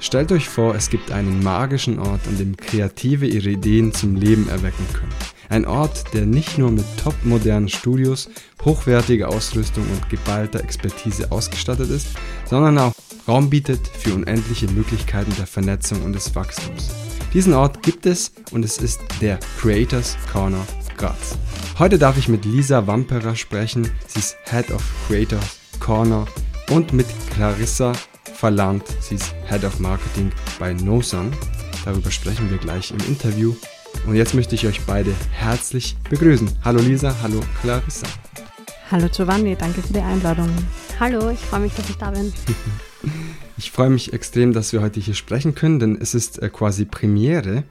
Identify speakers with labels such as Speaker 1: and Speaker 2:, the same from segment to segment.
Speaker 1: Stellt euch vor, es gibt einen magischen Ort, an dem Kreative ihre Ideen zum Leben erwecken können. Ein Ort, der nicht nur mit topmodernen Studios, hochwertiger Ausrüstung und geballter Expertise ausgestattet ist, sondern auch Raum bietet für unendliche Möglichkeiten der Vernetzung und des Wachstums. Diesen Ort gibt es und es ist der Creators Corner Graz. Heute darf ich mit Lisa Wamperer sprechen. Sie ist Head of Creators Corner und mit Clarissa verlangt. Sie ist Head of Marketing bei Nosan. Darüber sprechen wir gleich im Interview. Und jetzt möchte ich euch beide herzlich begrüßen. Hallo Lisa, hallo Clarissa.
Speaker 2: Hallo Giovanni, danke für die Einladung.
Speaker 3: Hallo, ich freue mich, dass ich da bin.
Speaker 1: ich freue mich extrem, dass wir heute hier sprechen können, denn es ist äh, quasi Premiere.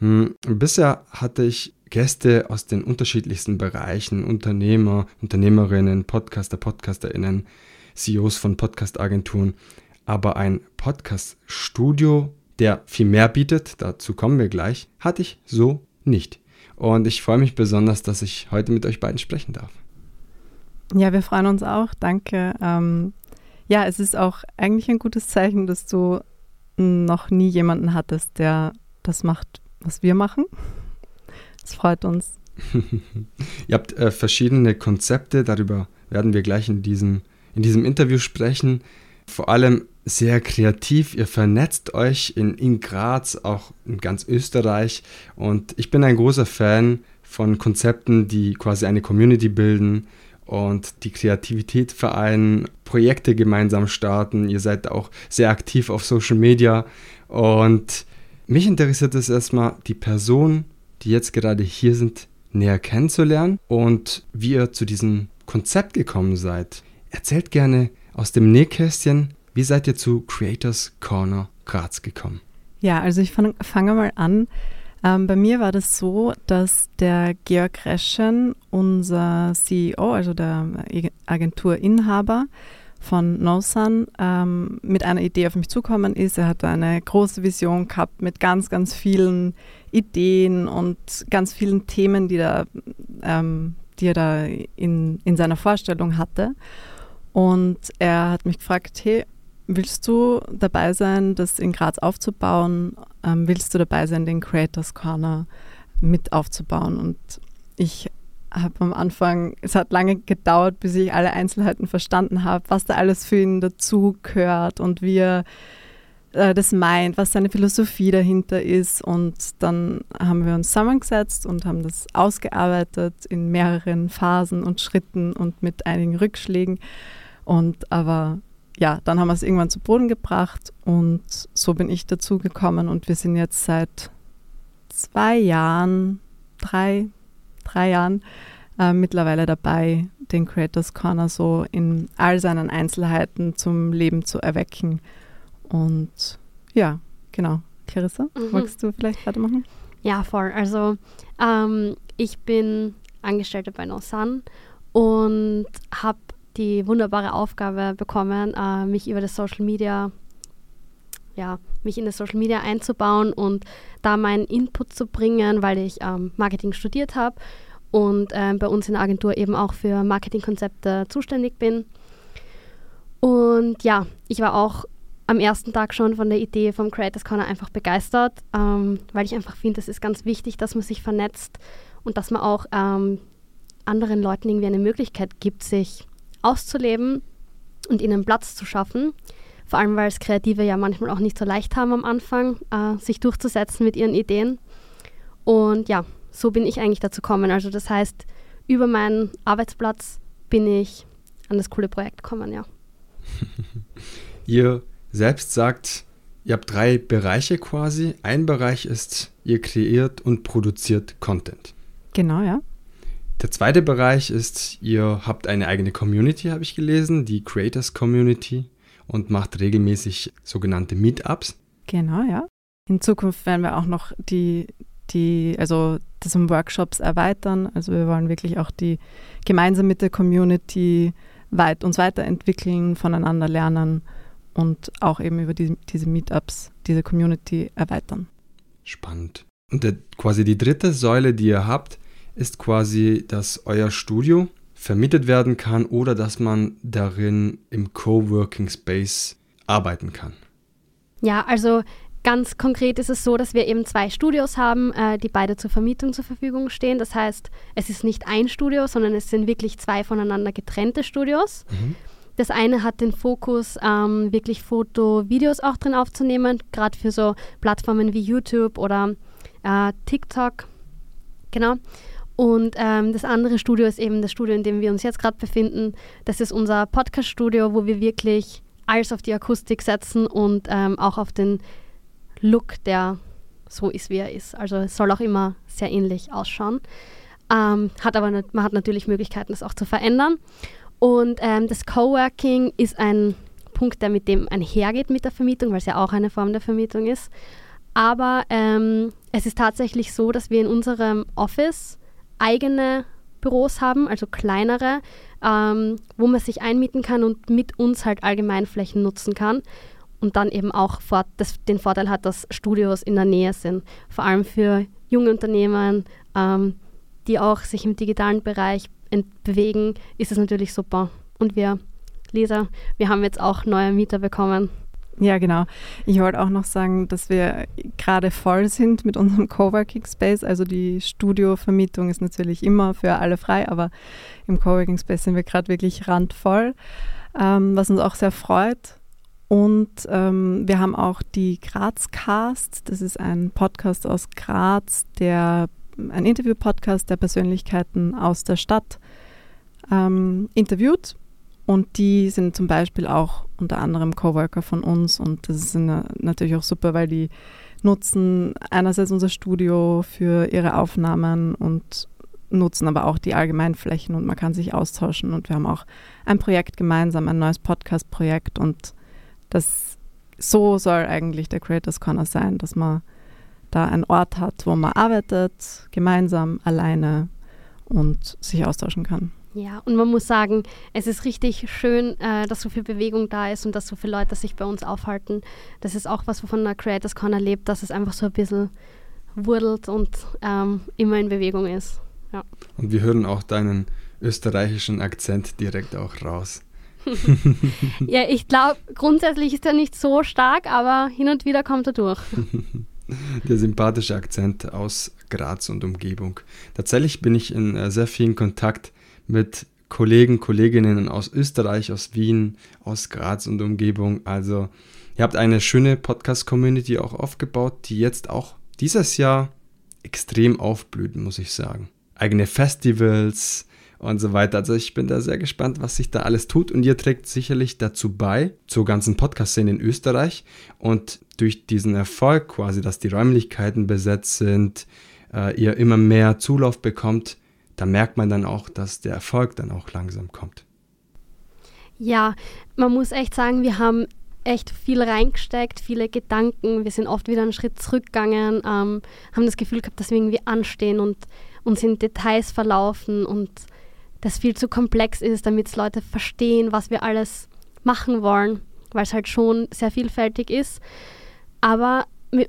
Speaker 1: Hm, bisher hatte ich Gäste aus den unterschiedlichsten Bereichen, Unternehmer, Unternehmerinnen, Podcaster, Podcasterinnen, CEOs von Podcast-Agenturen aber ein Podcast-Studio, der viel mehr bietet, dazu kommen wir gleich, hatte ich so nicht. Und ich freue mich besonders, dass ich heute mit euch beiden sprechen darf.
Speaker 2: Ja, wir freuen uns auch. Danke. Ähm, ja, es ist auch eigentlich ein gutes Zeichen, dass du noch nie jemanden hattest, der das macht, was wir machen. Das freut uns.
Speaker 1: Ihr habt äh, verschiedene Konzepte, darüber werden wir gleich in diesem, in diesem Interview sprechen. Vor allem sehr kreativ. Ihr vernetzt euch in, in Graz, auch in ganz Österreich. Und ich bin ein großer Fan von Konzepten, die quasi eine Community bilden und die Kreativität vereinen, Projekte gemeinsam starten. Ihr seid auch sehr aktiv auf Social Media. Und mich interessiert es erstmal, die Personen, die jetzt gerade hier sind, näher kennenzulernen und wie ihr zu diesem Konzept gekommen seid. Erzählt gerne aus dem Nähkästchen, wie seid ihr zu Creators Corner Graz gekommen?
Speaker 2: Ja, also ich fange fang mal an. Ähm, bei mir war das so, dass der Georg Reschen, unser CEO, also der Agenturinhaber von NoSun, ähm, mit einer Idee auf mich zukommen ist. Er hatte eine große Vision gehabt mit ganz, ganz vielen Ideen und ganz vielen Themen, die, da, ähm, die er da in, in seiner Vorstellung hatte. Und er hat mich gefragt, hey, Willst du dabei sein, das in Graz aufzubauen? Ähm, willst du dabei sein, den Creators Corner mit aufzubauen? Und ich habe am Anfang, es hat lange gedauert, bis ich alle Einzelheiten verstanden habe, was da alles für ihn dazugehört und wie er äh, das meint, was seine Philosophie dahinter ist. Und dann haben wir uns zusammengesetzt und haben das ausgearbeitet in mehreren Phasen und Schritten und mit einigen Rückschlägen. Und aber ja, dann haben wir es irgendwann zu Boden gebracht und so bin ich dazu gekommen und wir sind jetzt seit zwei Jahren, drei, drei Jahren äh, mittlerweile dabei, den Creators Corner so in all seinen Einzelheiten zum Leben zu erwecken. Und ja, genau. Clarissa, mhm. magst du vielleicht weitermachen?
Speaker 3: Ja, voll. Also ähm, ich bin Angestellte bei No Sun und habe die wunderbare Aufgabe bekommen, äh, mich über das Social Media, ja, mich in das Social Media einzubauen und da meinen Input zu bringen, weil ich ähm, Marketing studiert habe und äh, bei uns in der Agentur eben auch für Marketingkonzepte zuständig bin. Und ja, ich war auch am ersten Tag schon von der Idee vom Creators Corner einfach begeistert, ähm, weil ich einfach finde, es ist ganz wichtig, dass man sich vernetzt und dass man auch ähm, anderen Leuten irgendwie eine Möglichkeit gibt, sich auszuleben und ihnen Platz zu schaffen. Vor allem, weil es Kreative ja manchmal auch nicht so leicht haben am Anfang, äh, sich durchzusetzen mit ihren Ideen. Und ja, so bin ich eigentlich dazu gekommen. Also das heißt, über meinen Arbeitsplatz bin ich an das coole Projekt gekommen, ja.
Speaker 1: ihr selbst sagt, ihr habt drei Bereiche quasi. Ein Bereich ist, ihr kreiert und produziert Content.
Speaker 2: Genau, ja.
Speaker 1: Der zweite Bereich ist, ihr habt eine eigene Community, habe ich gelesen, die Creators Community und macht regelmäßig sogenannte Meetups.
Speaker 2: Genau, ja. In Zukunft werden wir auch noch die, die, also das um Workshops erweitern. Also wir wollen wirklich auch die gemeinsam mit der Community weit, uns weiterentwickeln, voneinander lernen und auch eben über die, diese Meetups, diese Community erweitern.
Speaker 1: Spannend. Und der, quasi die dritte Säule, die ihr habt, ist quasi, dass euer Studio vermietet werden kann oder dass man darin im Coworking Space arbeiten kann.
Speaker 3: Ja, also ganz konkret ist es so, dass wir eben zwei Studios haben, äh, die beide zur Vermietung zur Verfügung stehen. Das heißt, es ist nicht ein Studio, sondern es sind wirklich zwei voneinander getrennte Studios. Mhm. Das eine hat den Fokus, ähm, wirklich Foto-Videos auch drin aufzunehmen, gerade für so Plattformen wie YouTube oder äh, TikTok. Genau. Und ähm, das andere Studio ist eben das Studio, in dem wir uns jetzt gerade befinden. Das ist unser Podcast-Studio, wo wir wirklich alles auf die Akustik setzen und ähm, auch auf den Look, der so ist, wie er ist. Also es soll auch immer sehr ähnlich ausschauen. Ähm, hat aber man hat natürlich Möglichkeiten, das auch zu verändern. Und ähm, das Coworking ist ein Punkt, der mit dem einhergeht mit der Vermietung, weil es ja auch eine Form der Vermietung ist. Aber ähm, es ist tatsächlich so, dass wir in unserem Office eigene Büros haben, also kleinere, ähm, wo man sich einmieten kann und mit uns halt Allgemeinflächen nutzen kann. Und dann eben auch vor, das, den Vorteil hat, dass Studios in der Nähe sind. Vor allem für junge Unternehmen, ähm, die auch sich im digitalen Bereich bewegen, ist es natürlich super. Und wir, Lisa, wir haben jetzt auch neue Mieter bekommen.
Speaker 2: Ja, genau. Ich wollte auch noch sagen, dass wir gerade voll sind mit unserem Coworking Space. Also die Studiovermietung ist natürlich immer für alle frei, aber im Coworking Space sind wir gerade wirklich randvoll, ähm, was uns auch sehr freut. Und ähm, wir haben auch die Grazcast. Das ist ein Podcast aus Graz, der ein Interview-Podcast der Persönlichkeiten aus der Stadt ähm, interviewt und die sind zum Beispiel auch unter anderem Coworker von uns und das ist natürlich auch super, weil die nutzen einerseits unser Studio für ihre Aufnahmen und nutzen aber auch die allgemeinen Flächen und man kann sich austauschen und wir haben auch ein Projekt gemeinsam, ein neues Podcast-Projekt und das so soll eigentlich der Creators Corner sein, dass man da einen Ort hat, wo man arbeitet, gemeinsam, alleine und sich austauschen kann.
Speaker 3: Ja, und man muss sagen, es ist richtig schön, äh, dass so viel Bewegung da ist und dass so viele Leute sich bei uns aufhalten. Das ist auch was, wovon der Creators Corner lebt, dass es einfach so ein bisschen wurdelt und ähm, immer in Bewegung ist. Ja.
Speaker 1: Und wir hören auch deinen österreichischen Akzent direkt auch raus.
Speaker 3: ja, ich glaube, grundsätzlich ist er nicht so stark, aber hin und wieder kommt er durch.
Speaker 1: Der sympathische Akzent aus Graz und Umgebung. Tatsächlich bin ich in äh, sehr vielen Kontakt mit Kollegen, Kolleginnen aus Österreich, aus Wien, aus Graz und Umgebung. Also ihr habt eine schöne Podcast-Community auch aufgebaut, die jetzt auch dieses Jahr extrem aufblüht, muss ich sagen. Eigene Festivals und so weiter. Also ich bin da sehr gespannt, was sich da alles tut und ihr trägt sicherlich dazu bei, zur ganzen Podcast-Szene in Österreich und durch diesen Erfolg quasi, dass die Räumlichkeiten besetzt sind, äh, ihr immer mehr Zulauf bekommt, da merkt man dann auch, dass der Erfolg dann auch langsam kommt.
Speaker 3: Ja, man muss echt sagen, wir haben echt viel reingesteckt, viele Gedanken. Wir sind oft wieder einen Schritt zurückgegangen, ähm, haben das Gefühl gehabt, dass wir irgendwie anstehen und uns in Details verlaufen und das viel zu komplex ist, damit Leute verstehen, was wir alles machen wollen, weil es halt schon sehr vielfältig ist. Aber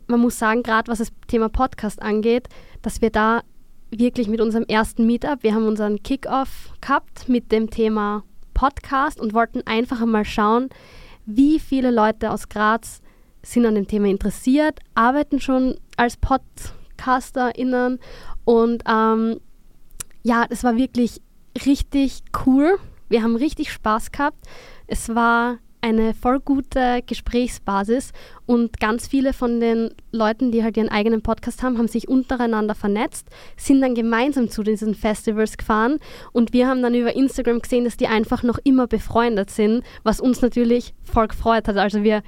Speaker 3: man muss sagen, gerade was das Thema Podcast angeht, dass wir da wirklich mit unserem ersten Meetup. Wir haben unseren Kickoff gehabt mit dem Thema Podcast und wollten einfach einmal schauen, wie viele Leute aus Graz sind an dem Thema interessiert, arbeiten schon als PodcasterInnen und ähm, ja, das war wirklich richtig cool. Wir haben richtig Spaß gehabt. Es war eine voll gute Gesprächsbasis und ganz viele von den Leuten, die halt ihren eigenen Podcast haben, haben sich untereinander vernetzt, sind dann gemeinsam zu diesen Festivals gefahren und wir haben dann über Instagram gesehen, dass die einfach noch immer befreundet sind, was uns natürlich voll gefreut hat. Also wir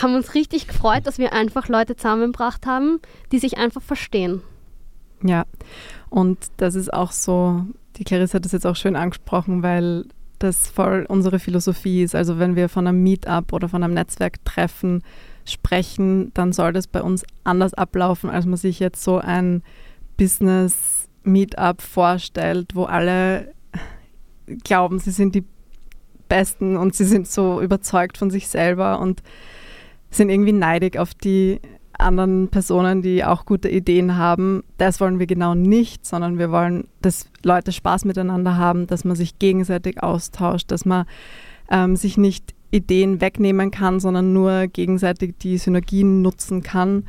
Speaker 3: haben uns richtig gefreut, dass wir einfach Leute zusammengebracht haben, die sich einfach verstehen.
Speaker 2: Ja, und das ist auch so, die Clarisse hat das jetzt auch schön angesprochen, weil das voll unsere Philosophie ist. Also wenn wir von einem Meetup oder von einem Netzwerktreffen sprechen, dann soll das bei uns anders ablaufen, als man sich jetzt so ein Business-Meetup vorstellt, wo alle glauben, sie sind die Besten und sie sind so überzeugt von sich selber und sind irgendwie neidig auf die anderen Personen, die auch gute Ideen haben. Das wollen wir genau nicht, sondern wir wollen, dass Leute Spaß miteinander haben, dass man sich gegenseitig austauscht, dass man ähm, sich nicht Ideen wegnehmen kann, sondern nur gegenseitig die Synergien nutzen kann.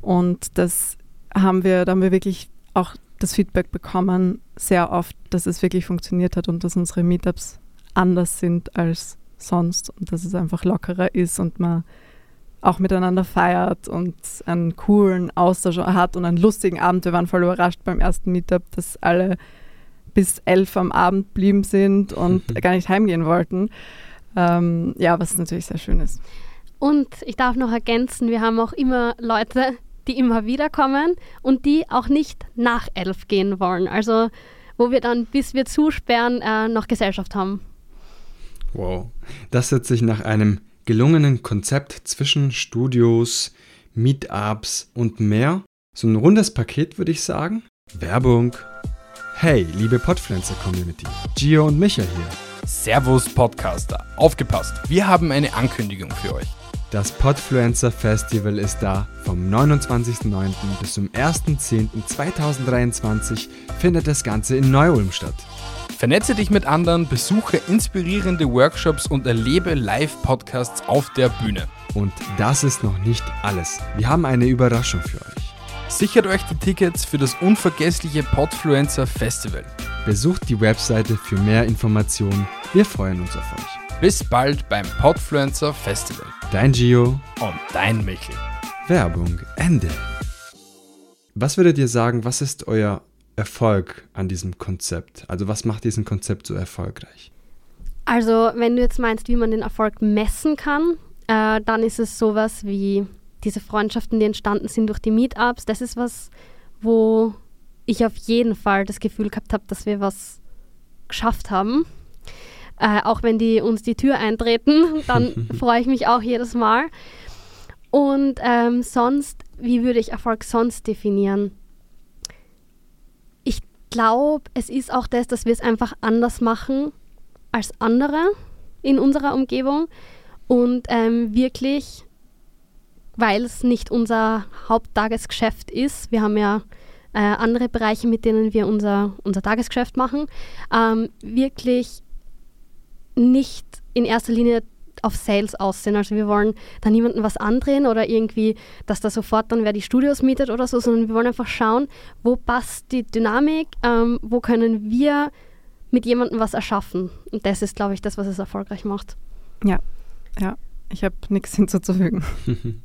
Speaker 2: Und das haben wir, da haben wir wirklich auch das Feedback bekommen, sehr oft, dass es wirklich funktioniert hat und dass unsere Meetups anders sind als sonst und dass es einfach lockerer ist und man auch miteinander feiert und einen coolen Austausch hat und einen lustigen Abend. Wir waren voll überrascht beim ersten Meetup, dass alle bis elf am Abend blieben sind und gar nicht heimgehen wollten. Ähm, ja, was natürlich sehr schön ist.
Speaker 3: Und ich darf noch ergänzen, wir haben auch immer Leute, die immer wieder kommen und die auch nicht nach elf gehen wollen. Also wo wir dann, bis wir zusperren, äh, noch Gesellschaft haben.
Speaker 1: Wow, das hört sich nach einem gelungenen Konzept zwischen Studios, Meetups und mehr. So ein rundes Paket würde ich sagen. Werbung. Hey, liebe Podpflanzer Community, Gio und Micha hier.
Speaker 4: Servus Podcaster, aufgepasst, wir haben eine Ankündigung für euch.
Speaker 1: Das Podfluencer Festival ist da. Vom 29.09. bis zum 1.10.2023 findet das Ganze in Neu-Ulm statt.
Speaker 4: Vernetze dich mit anderen, besuche inspirierende Workshops und erlebe Live-Podcasts auf der Bühne.
Speaker 1: Und das ist noch nicht alles. Wir haben eine Überraschung für euch.
Speaker 4: Sichert euch die Tickets für das unvergessliche Podfluencer Festival.
Speaker 1: Besucht die Webseite für mehr Informationen. Wir freuen uns auf euch.
Speaker 4: Bis bald beim Podfluencer Festival.
Speaker 1: Dein Gio
Speaker 4: und dein Michel.
Speaker 1: Werbung Ende. Was würdet ihr sagen, was ist euer Erfolg an diesem Konzept? Also was macht diesen Konzept so erfolgreich?
Speaker 3: Also wenn du jetzt meinst, wie man den Erfolg messen kann, äh, dann ist es sowas wie diese Freundschaften, die entstanden sind durch die Meetups. Das ist was, wo ich auf jeden Fall das Gefühl gehabt habe, dass wir was geschafft haben. Äh, auch wenn die uns die Tür eintreten, dann freue ich mich auch jedes Mal. Und ähm, sonst, wie würde ich Erfolg sonst definieren? Glaube, es ist auch das, dass wir es einfach anders machen als andere in unserer Umgebung. Und ähm, wirklich, weil es nicht unser Haupttagesgeschäft ist, wir haben ja äh, andere Bereiche, mit denen wir unser, unser Tagesgeschäft machen, ähm, wirklich nicht in erster Linie auf Sales aussehen. Also wir wollen da niemandem was andrehen oder irgendwie, dass da sofort dann wer die Studios mietet oder so, sondern wir wollen einfach schauen, wo passt die Dynamik, ähm, wo können wir mit jemandem was erschaffen. Und das ist, glaube ich, das, was es erfolgreich macht.
Speaker 2: Ja, ja, ich habe nichts hinzuzufügen.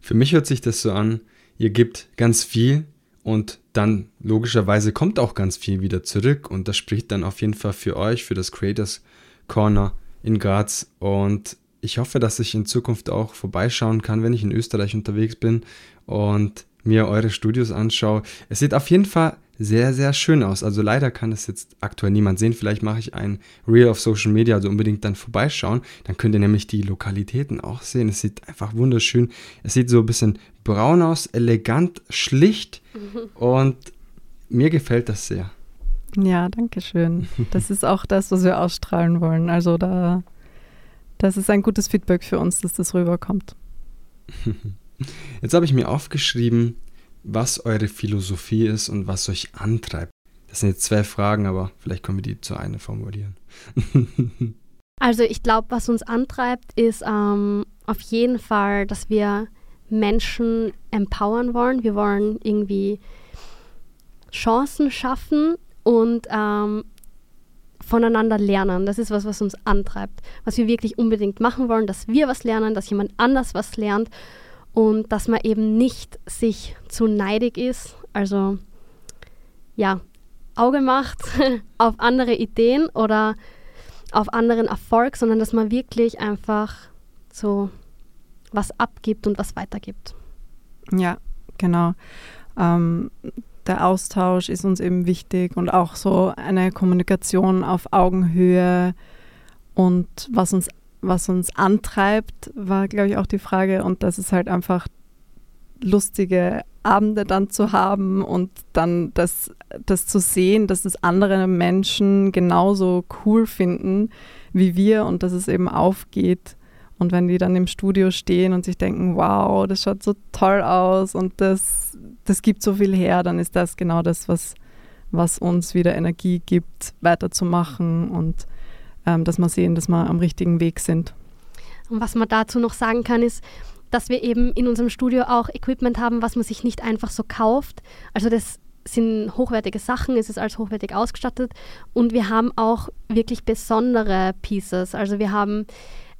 Speaker 1: Für mich hört sich das so an, ihr gebt ganz viel und dann logischerweise kommt auch ganz viel wieder zurück und das spricht dann auf jeden Fall für euch, für das Creators Corner in Graz und ich hoffe, dass ich in Zukunft auch vorbeischauen kann, wenn ich in Österreich unterwegs bin und mir eure Studios anschaue. Es sieht auf jeden Fall sehr, sehr schön aus. Also leider kann es jetzt aktuell niemand sehen. Vielleicht mache ich ein Reel auf Social Media, also unbedingt dann vorbeischauen. Dann könnt ihr nämlich die Lokalitäten auch sehen. Es sieht einfach wunderschön. Es sieht so ein bisschen braun aus, elegant, schlicht und mir gefällt das sehr.
Speaker 2: Ja, danke schön. Das ist auch das, was wir ausstrahlen wollen. Also da, das ist ein gutes Feedback für uns, dass das rüberkommt.
Speaker 1: Jetzt habe ich mir aufgeschrieben, was eure Philosophie ist und was euch antreibt. Das sind jetzt zwei Fragen, aber vielleicht können wir die zu einer formulieren.
Speaker 3: also ich glaube, was uns antreibt, ist ähm, auf jeden Fall, dass wir Menschen empowern wollen. Wir wollen irgendwie Chancen schaffen und ähm, voneinander lernen. Das ist was, was uns antreibt, was wir wirklich unbedingt machen wollen, dass wir was lernen, dass jemand anders was lernt und dass man eben nicht sich zu neidig ist. Also ja, Auge macht auf andere Ideen oder auf anderen Erfolg, sondern dass man wirklich einfach so was abgibt und was weitergibt.
Speaker 2: Ja, genau. Ähm, der Austausch ist uns eben wichtig und auch so eine Kommunikation auf Augenhöhe und was uns, was uns antreibt, war, glaube ich, auch die Frage. Und das ist halt einfach lustige Abende dann zu haben und dann das, das zu sehen, dass es andere Menschen genauso cool finden wie wir und dass es eben aufgeht. Und wenn die dann im Studio stehen und sich denken, wow, das schaut so toll aus und das das gibt so viel her, dann ist das genau das, was, was uns wieder Energie gibt, weiterzumachen und ähm, dass wir sehen, dass wir am richtigen Weg sind.
Speaker 3: Und was man dazu noch sagen kann, ist, dass wir eben in unserem Studio auch Equipment haben, was man sich nicht einfach so kauft. Also das sind hochwertige Sachen, es ist alles hochwertig ausgestattet und wir haben auch wirklich besondere Pieces. Also wir haben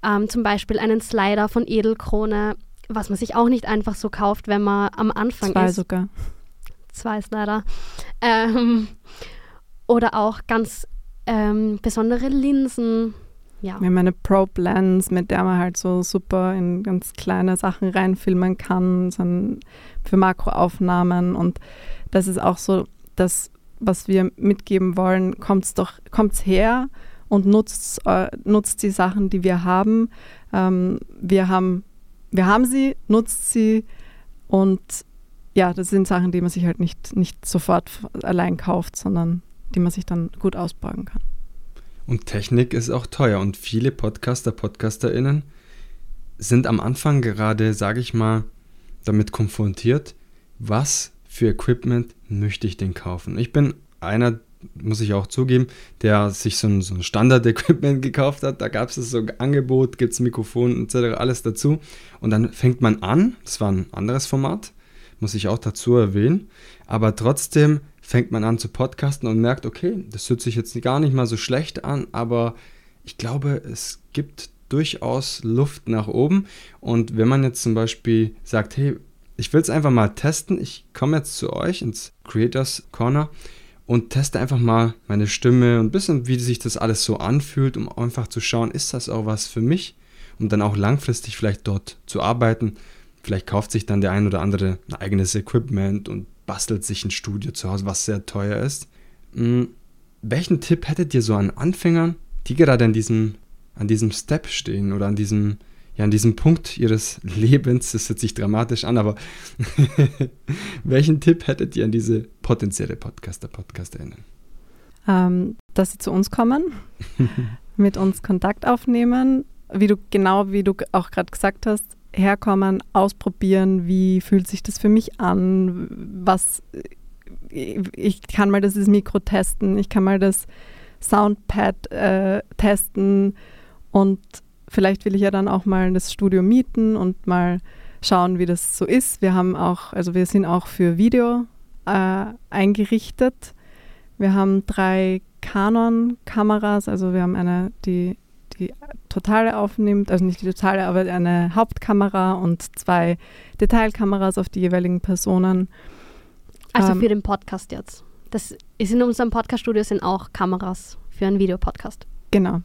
Speaker 3: ähm, zum Beispiel einen Slider von Edelkrone, was man sich auch nicht einfach so kauft, wenn man am Anfang
Speaker 2: Zwei
Speaker 3: ist.
Speaker 2: sogar.
Speaker 3: Zwei Slider. Ähm, oder auch ganz ähm, besondere Linsen. Ja.
Speaker 2: Wir haben eine Probe Lens, mit der man halt so super in ganz kleine Sachen reinfilmen kann, so für Makroaufnahmen. Und das ist auch so das, was wir mitgeben wollen. Kommt's doch, kommt's her und nutzt, äh, nutzt die Sachen, die wir haben. Ähm, wir haben. Wir haben sie, nutzt sie und ja, das sind Sachen, die man sich halt nicht, nicht sofort allein kauft, sondern die man sich dann gut ausbauen kann.
Speaker 1: Und Technik ist auch teuer und viele Podcaster, PodcasterInnen sind am Anfang gerade, sage ich mal, damit konfrontiert, was für Equipment möchte ich denn kaufen. Ich bin einer, muss ich auch zugeben, der sich so ein, so ein Standard-Equipment gekauft hat. Da gab es so ein Angebot, gibt es Mikrofon etc., alles dazu. Und dann fängt man an, das war ein anderes Format, muss ich auch dazu erwähnen, aber trotzdem fängt man an zu podcasten und merkt, okay, das hört sich jetzt gar nicht mal so schlecht an, aber ich glaube, es gibt durchaus Luft nach oben. Und wenn man jetzt zum Beispiel sagt, hey, ich will es einfach mal testen, ich komme jetzt zu euch ins Creators Corner und teste einfach mal meine Stimme und ein bisschen, wie sich das alles so anfühlt, um einfach zu schauen, ist das auch was für mich, um dann auch langfristig vielleicht dort zu arbeiten. Vielleicht kauft sich dann der ein oder andere ein eigenes Equipment und bastelt sich ein Studio zu Hause, was sehr teuer ist. Hm, welchen Tipp hättet ihr so an Anfängern, die gerade an diesem, an diesem Step stehen oder an diesem, ja, an diesem Punkt ihres Lebens, das hört sich dramatisch an, aber welchen Tipp hättet ihr an diese potenzielle Podcaster, PodcasterInnen?
Speaker 2: Ähm, dass sie zu uns kommen, mit uns Kontakt aufnehmen, wie du genau wie du auch gerade gesagt hast, herkommen, ausprobieren, wie fühlt sich das für mich an, was ich kann mal das Mikro testen, ich kann mal das Soundpad äh, testen und vielleicht will ich ja dann auch mal das Studio mieten und mal schauen, wie das so ist. Wir haben auch, also wir sind auch für Video äh, eingerichtet. Wir haben drei Canon-Kameras, also wir haben eine, die die totale aufnimmt, also nicht die totale, aber eine Hauptkamera und zwei Detailkameras auf die jeweiligen Personen.
Speaker 3: Also
Speaker 2: Ähm,
Speaker 3: für den Podcast jetzt. Das ist in unserem Podcaststudio sind auch Kameras für einen Videopodcast.
Speaker 2: Genau.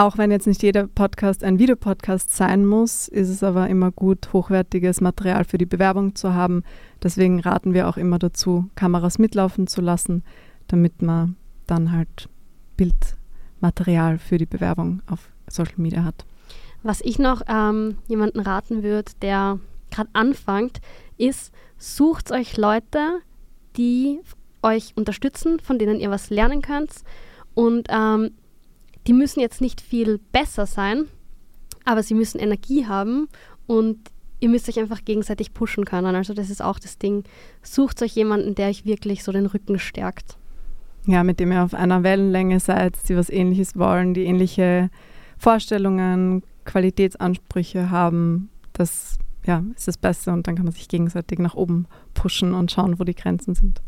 Speaker 2: Auch wenn jetzt nicht jeder Podcast ein Videopodcast sein muss, ist es aber immer gut, hochwertiges Material für die Bewerbung zu haben. Deswegen raten wir auch immer dazu, Kameras mitlaufen zu lassen, damit man dann halt Bildmaterial für die Bewerbung auf Social Media hat.
Speaker 3: Was ich noch ähm, jemanden raten würde, der gerade anfängt, ist, sucht euch Leute, die euch unterstützen, von denen ihr was lernen könnt. Und ähm, die müssen jetzt nicht viel besser sein, aber sie müssen Energie haben und ihr müsst euch einfach gegenseitig pushen können. Also das ist auch das Ding. Sucht euch jemanden, der euch wirklich so den Rücken stärkt.
Speaker 2: Ja, mit dem ihr auf einer Wellenlänge seid, die was Ähnliches wollen, die ähnliche Vorstellungen, Qualitätsansprüche haben. Das ja, ist das Beste und dann kann man sich gegenseitig nach oben pushen und schauen, wo die Grenzen sind.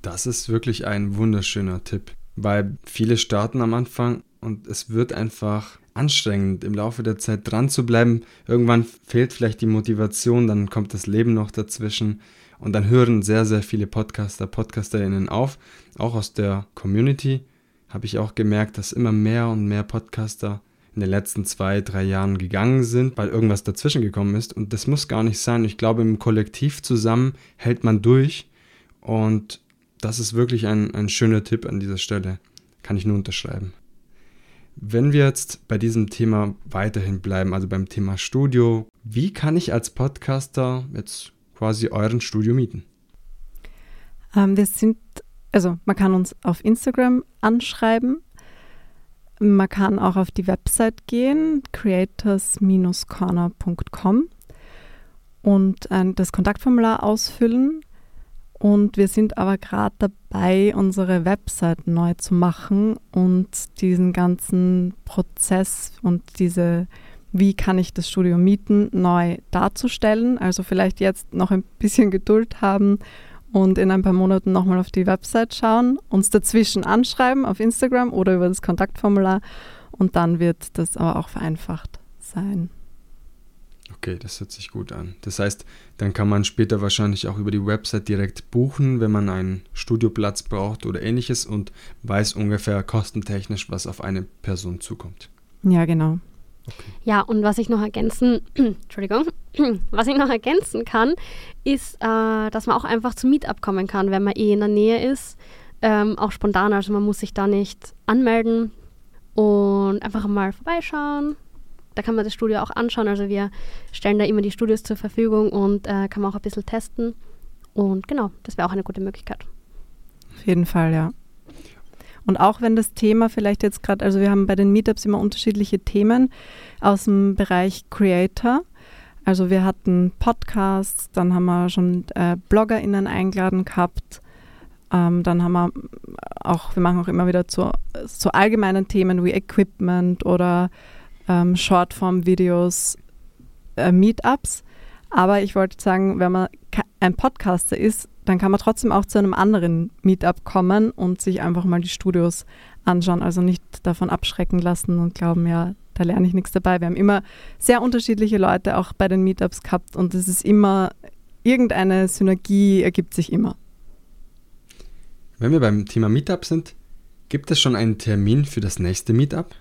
Speaker 1: Das ist wirklich ein wunderschöner Tipp, weil viele starten am Anfang und es wird einfach anstrengend, im Laufe der Zeit dran zu bleiben. Irgendwann fehlt vielleicht die Motivation, dann kommt das Leben noch dazwischen und dann hören sehr, sehr viele Podcaster, PodcasterInnen auf. Auch aus der Community habe ich auch gemerkt, dass immer mehr und mehr Podcaster in den letzten zwei, drei Jahren gegangen sind, weil irgendwas dazwischen gekommen ist. Und das muss gar nicht sein. Ich glaube, im Kollektiv zusammen hält man durch. Und das ist wirklich ein, ein schöner Tipp an dieser Stelle. Kann ich nur unterschreiben. Wenn wir jetzt bei diesem Thema weiterhin bleiben, also beim Thema Studio, wie kann ich als Podcaster jetzt quasi euren Studio mieten?
Speaker 2: Ähm, wir sind, also man kann uns auf Instagram anschreiben. Man kann auch auf die Website gehen, creators-corner.com und äh, das Kontaktformular ausfüllen. Und wir sind aber gerade dabei, unsere Website neu zu machen und diesen ganzen Prozess und diese, wie kann ich das Studio mieten, neu darzustellen. Also vielleicht jetzt noch ein bisschen Geduld haben und in ein paar Monaten nochmal auf die Website schauen, uns dazwischen anschreiben auf Instagram oder über das Kontaktformular und dann wird das aber auch vereinfacht sein.
Speaker 1: Okay, das hört sich gut an. Das heißt, dann kann man später wahrscheinlich auch über die Website direkt buchen, wenn man einen Studioplatz braucht oder ähnliches und weiß ungefähr kostentechnisch, was auf eine Person zukommt.
Speaker 2: Ja, genau.
Speaker 3: Okay. Ja, und was ich noch ergänzen, Entschuldigung, was ich noch ergänzen kann, ist, äh, dass man auch einfach zum Meetup kommen kann, wenn man eh in der Nähe ist. Ähm, auch spontan, also man muss sich da nicht anmelden und einfach mal vorbeischauen, da kann man das Studio auch anschauen. Also wir stellen da immer die Studios zur Verfügung und äh, kann man auch ein bisschen testen. Und genau, das wäre auch eine gute Möglichkeit.
Speaker 2: Auf jeden Fall, ja. Und auch wenn das Thema vielleicht jetzt gerade, also wir haben bei den Meetups immer unterschiedliche Themen aus dem Bereich Creator. Also wir hatten Podcasts, dann haben wir schon äh, BloggerInnen eingeladen gehabt. Ähm, dann haben wir auch, wir machen auch immer wieder zu, zu allgemeinen Themen wie Equipment oder ähm, Shortform-Videos, äh, Meetups. Aber ich wollte sagen, wenn man ein Podcaster ist, dann kann man trotzdem auch zu einem anderen Meetup kommen und sich einfach mal die Studios anschauen. Also nicht davon abschrecken lassen und glauben, ja, da lerne ich nichts dabei. Wir haben immer sehr unterschiedliche Leute auch bei den Meetups gehabt und es ist immer, irgendeine Synergie ergibt sich immer.
Speaker 1: Wenn wir beim Thema Meetup sind, gibt es schon einen Termin für das nächste Meetup?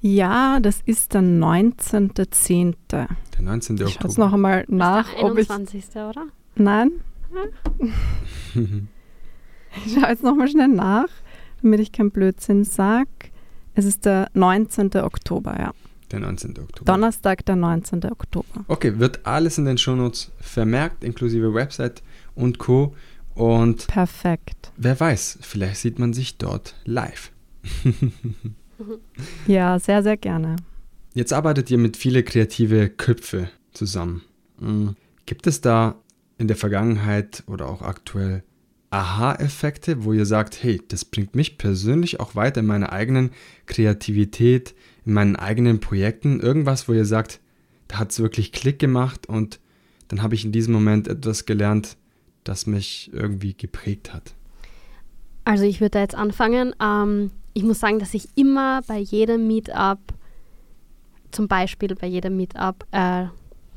Speaker 2: Ja, das ist der 19.10. Der
Speaker 1: 19. Oktober. Ich
Speaker 2: schaue es noch einmal nach.
Speaker 3: Der 21. Ich, oder?
Speaker 2: Nein. ich schaue jetzt noch mal schnell nach, damit ich keinen Blödsinn sage. Es ist der 19. Oktober, ja.
Speaker 1: Der 19. Oktober.
Speaker 2: Donnerstag, der 19. Oktober.
Speaker 1: Okay, wird alles in den Shownotes vermerkt, inklusive Website und Co. Und
Speaker 2: Perfekt.
Speaker 1: Wer weiß, vielleicht sieht man sich dort live.
Speaker 2: Ja, sehr, sehr gerne.
Speaker 1: Jetzt arbeitet ihr mit viele kreative Köpfe zusammen. Mhm. Gibt es da in der Vergangenheit oder auch aktuell Aha-Effekte, wo ihr sagt, hey, das bringt mich persönlich auch weiter in meiner eigenen Kreativität, in meinen eigenen Projekten? Irgendwas, wo ihr sagt, da hat es wirklich Klick gemacht und dann habe ich in diesem Moment etwas gelernt, das mich irgendwie geprägt hat.
Speaker 3: Also ich würde da jetzt anfangen. Ähm, ich muss sagen, dass ich immer bei jedem Meetup, zum Beispiel bei jedem Meetup, äh,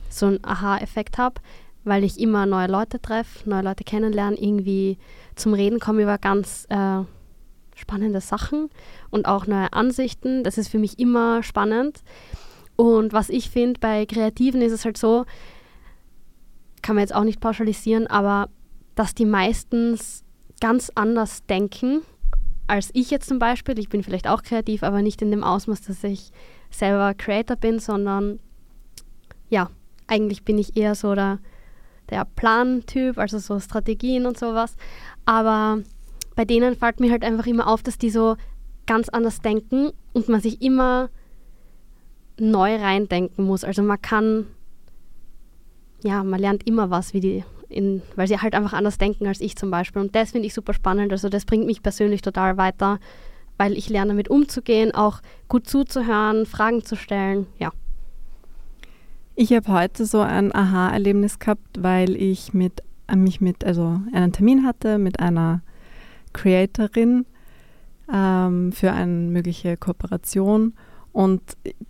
Speaker 3: so einen Aha-Effekt habe, weil ich immer neue Leute treffe, neue Leute kennenlerne, irgendwie zum Reden komme über ganz äh, spannende Sachen und auch neue Ansichten. Das ist für mich immer spannend. Und was ich finde, bei Kreativen ist es halt so, kann man jetzt auch nicht pauschalisieren, aber dass die meistens ganz anders denken als ich jetzt zum Beispiel. Ich bin vielleicht auch kreativ, aber nicht in dem Ausmaß, dass ich selber Creator bin, sondern ja, eigentlich bin ich eher so der, der Plan-Typ, also so Strategien und sowas. Aber bei denen fällt mir halt einfach immer auf, dass die so ganz anders denken und man sich immer neu reindenken muss. Also man kann, ja, man lernt immer was, wie die in, weil sie halt einfach anders denken als ich zum Beispiel. Und das finde ich super spannend. Also das bringt mich persönlich total weiter, weil ich lerne damit umzugehen, auch gut zuzuhören, Fragen zu stellen. Ja.
Speaker 2: Ich habe heute so ein Aha-Erlebnis gehabt, weil ich mit, äh, mich mit, also einen Termin hatte mit einer Creatorin ähm, für eine mögliche Kooperation. Und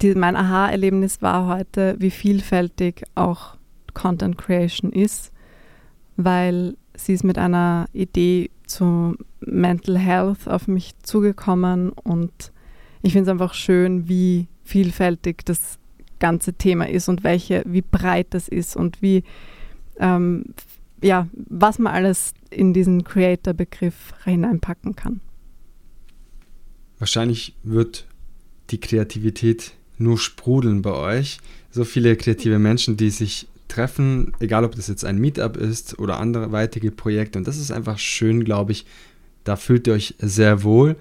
Speaker 2: die, mein Aha-Erlebnis war heute, wie vielfältig auch Content Creation ist weil sie ist mit einer Idee zu Mental Health auf mich zugekommen und ich finde es einfach schön, wie vielfältig das ganze Thema ist und welche, wie breit das ist und wie, ähm, ja, was man alles in diesen Creator-Begriff hineinpacken kann.
Speaker 1: Wahrscheinlich wird die Kreativität nur sprudeln bei euch. So viele kreative Menschen, die sich treffen, egal ob das jetzt ein Meetup ist oder andere weitere Projekte. Und das ist einfach schön, glaube ich. Da fühlt ihr euch sehr wohl.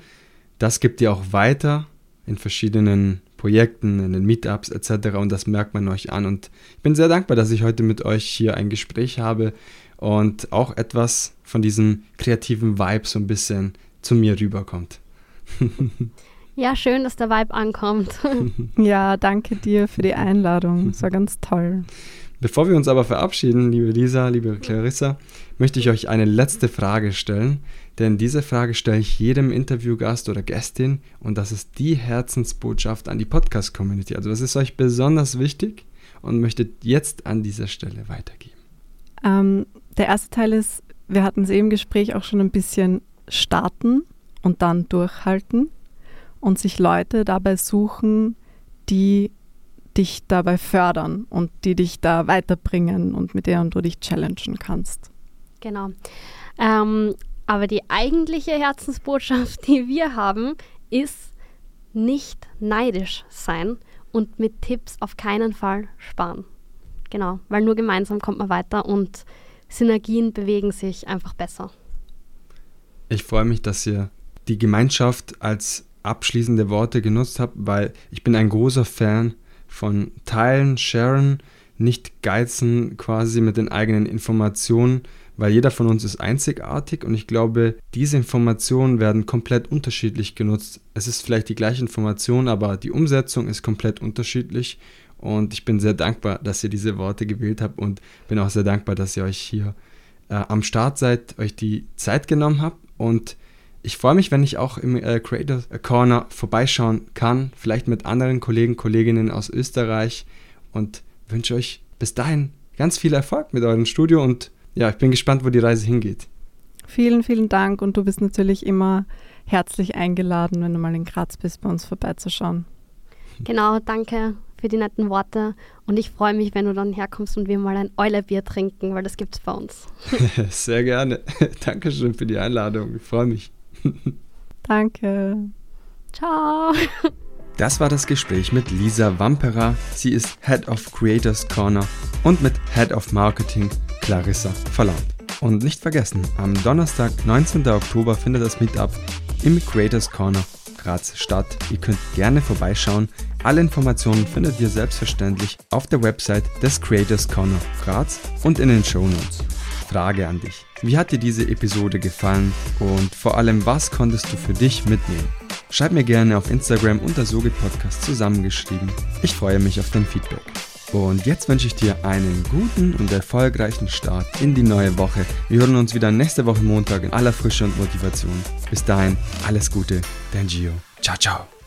Speaker 1: Das gibt ihr auch weiter in verschiedenen Projekten, in den Meetups etc. Und das merkt man euch an. Und ich bin sehr dankbar, dass ich heute mit euch hier ein Gespräch habe und auch etwas von diesem kreativen Vibe so ein bisschen zu mir rüberkommt.
Speaker 3: Ja, schön, dass der Vibe ankommt.
Speaker 2: ja, danke dir für die Einladung. Es war ganz toll.
Speaker 1: Bevor wir uns aber verabschieden, liebe Lisa, liebe Clarissa, möchte ich euch eine letzte Frage stellen, denn diese Frage stelle ich jedem Interviewgast oder Gästin und das ist die Herzensbotschaft an die Podcast-Community. Also was ist euch besonders wichtig und möchtet jetzt an dieser Stelle weitergeben?
Speaker 2: Ähm, der erste Teil ist, wir hatten es eben im Gespräch auch schon ein bisschen starten und dann durchhalten und sich Leute dabei suchen, die dich dabei fördern und die dich da weiterbringen und mit denen du dich challengen kannst.
Speaker 3: Genau. Ähm, aber die eigentliche Herzensbotschaft, die wir haben, ist nicht neidisch sein und mit Tipps auf keinen Fall sparen. Genau, weil nur gemeinsam kommt man weiter und Synergien bewegen sich einfach besser.
Speaker 1: Ich freue mich, dass ihr die Gemeinschaft als abschließende Worte genutzt habt, weil ich bin ein großer Fan von Teilen, Sharen, nicht geizen quasi mit den eigenen Informationen, weil jeder von uns ist einzigartig und ich glaube, diese Informationen werden komplett unterschiedlich genutzt. Es ist vielleicht die gleiche Information, aber die Umsetzung ist komplett unterschiedlich und ich bin sehr dankbar, dass ihr diese Worte gewählt habt und bin auch sehr dankbar, dass ihr euch hier äh, am Start seid, euch die Zeit genommen habt und ich freue mich, wenn ich auch im äh, Creator Corner vorbeischauen kann, vielleicht mit anderen Kollegen, Kolleginnen aus Österreich und wünsche euch bis dahin ganz viel Erfolg mit eurem Studio und ja, ich bin gespannt, wo die Reise hingeht.
Speaker 2: Vielen, vielen Dank und du bist natürlich immer herzlich eingeladen, wenn du mal in Graz bist, bei uns vorbeizuschauen.
Speaker 3: Genau, danke für die netten Worte und ich freue mich, wenn du dann herkommst und wir mal ein Eulerbier trinken, weil das gibt es bei uns.
Speaker 1: Sehr gerne. Dankeschön für die Einladung. Ich freue mich.
Speaker 2: Danke.
Speaker 3: Ciao.
Speaker 1: Das war das Gespräch mit Lisa Wamperer. Sie ist Head of Creators Corner und mit Head of Marketing Clarissa Verland. Und nicht vergessen, am Donnerstag, 19. Oktober findet das Meetup im Creators Corner Graz statt. Ihr könnt gerne vorbeischauen. Alle Informationen findet ihr selbstverständlich auf der Website des Creators Corner Graz und in den Show Notes. Frage an dich. Wie hat dir diese Episode gefallen und vor allem, was konntest du für dich mitnehmen? Schreib mir gerne auf Instagram unter Sogit Podcast zusammengeschrieben. Ich freue mich auf dein Feedback. Und jetzt wünsche ich dir einen guten und erfolgreichen Start in die neue Woche. Wir hören uns wieder nächste Woche Montag in aller Frische und Motivation. Bis dahin, alles Gute, dein Gio. Ciao, ciao.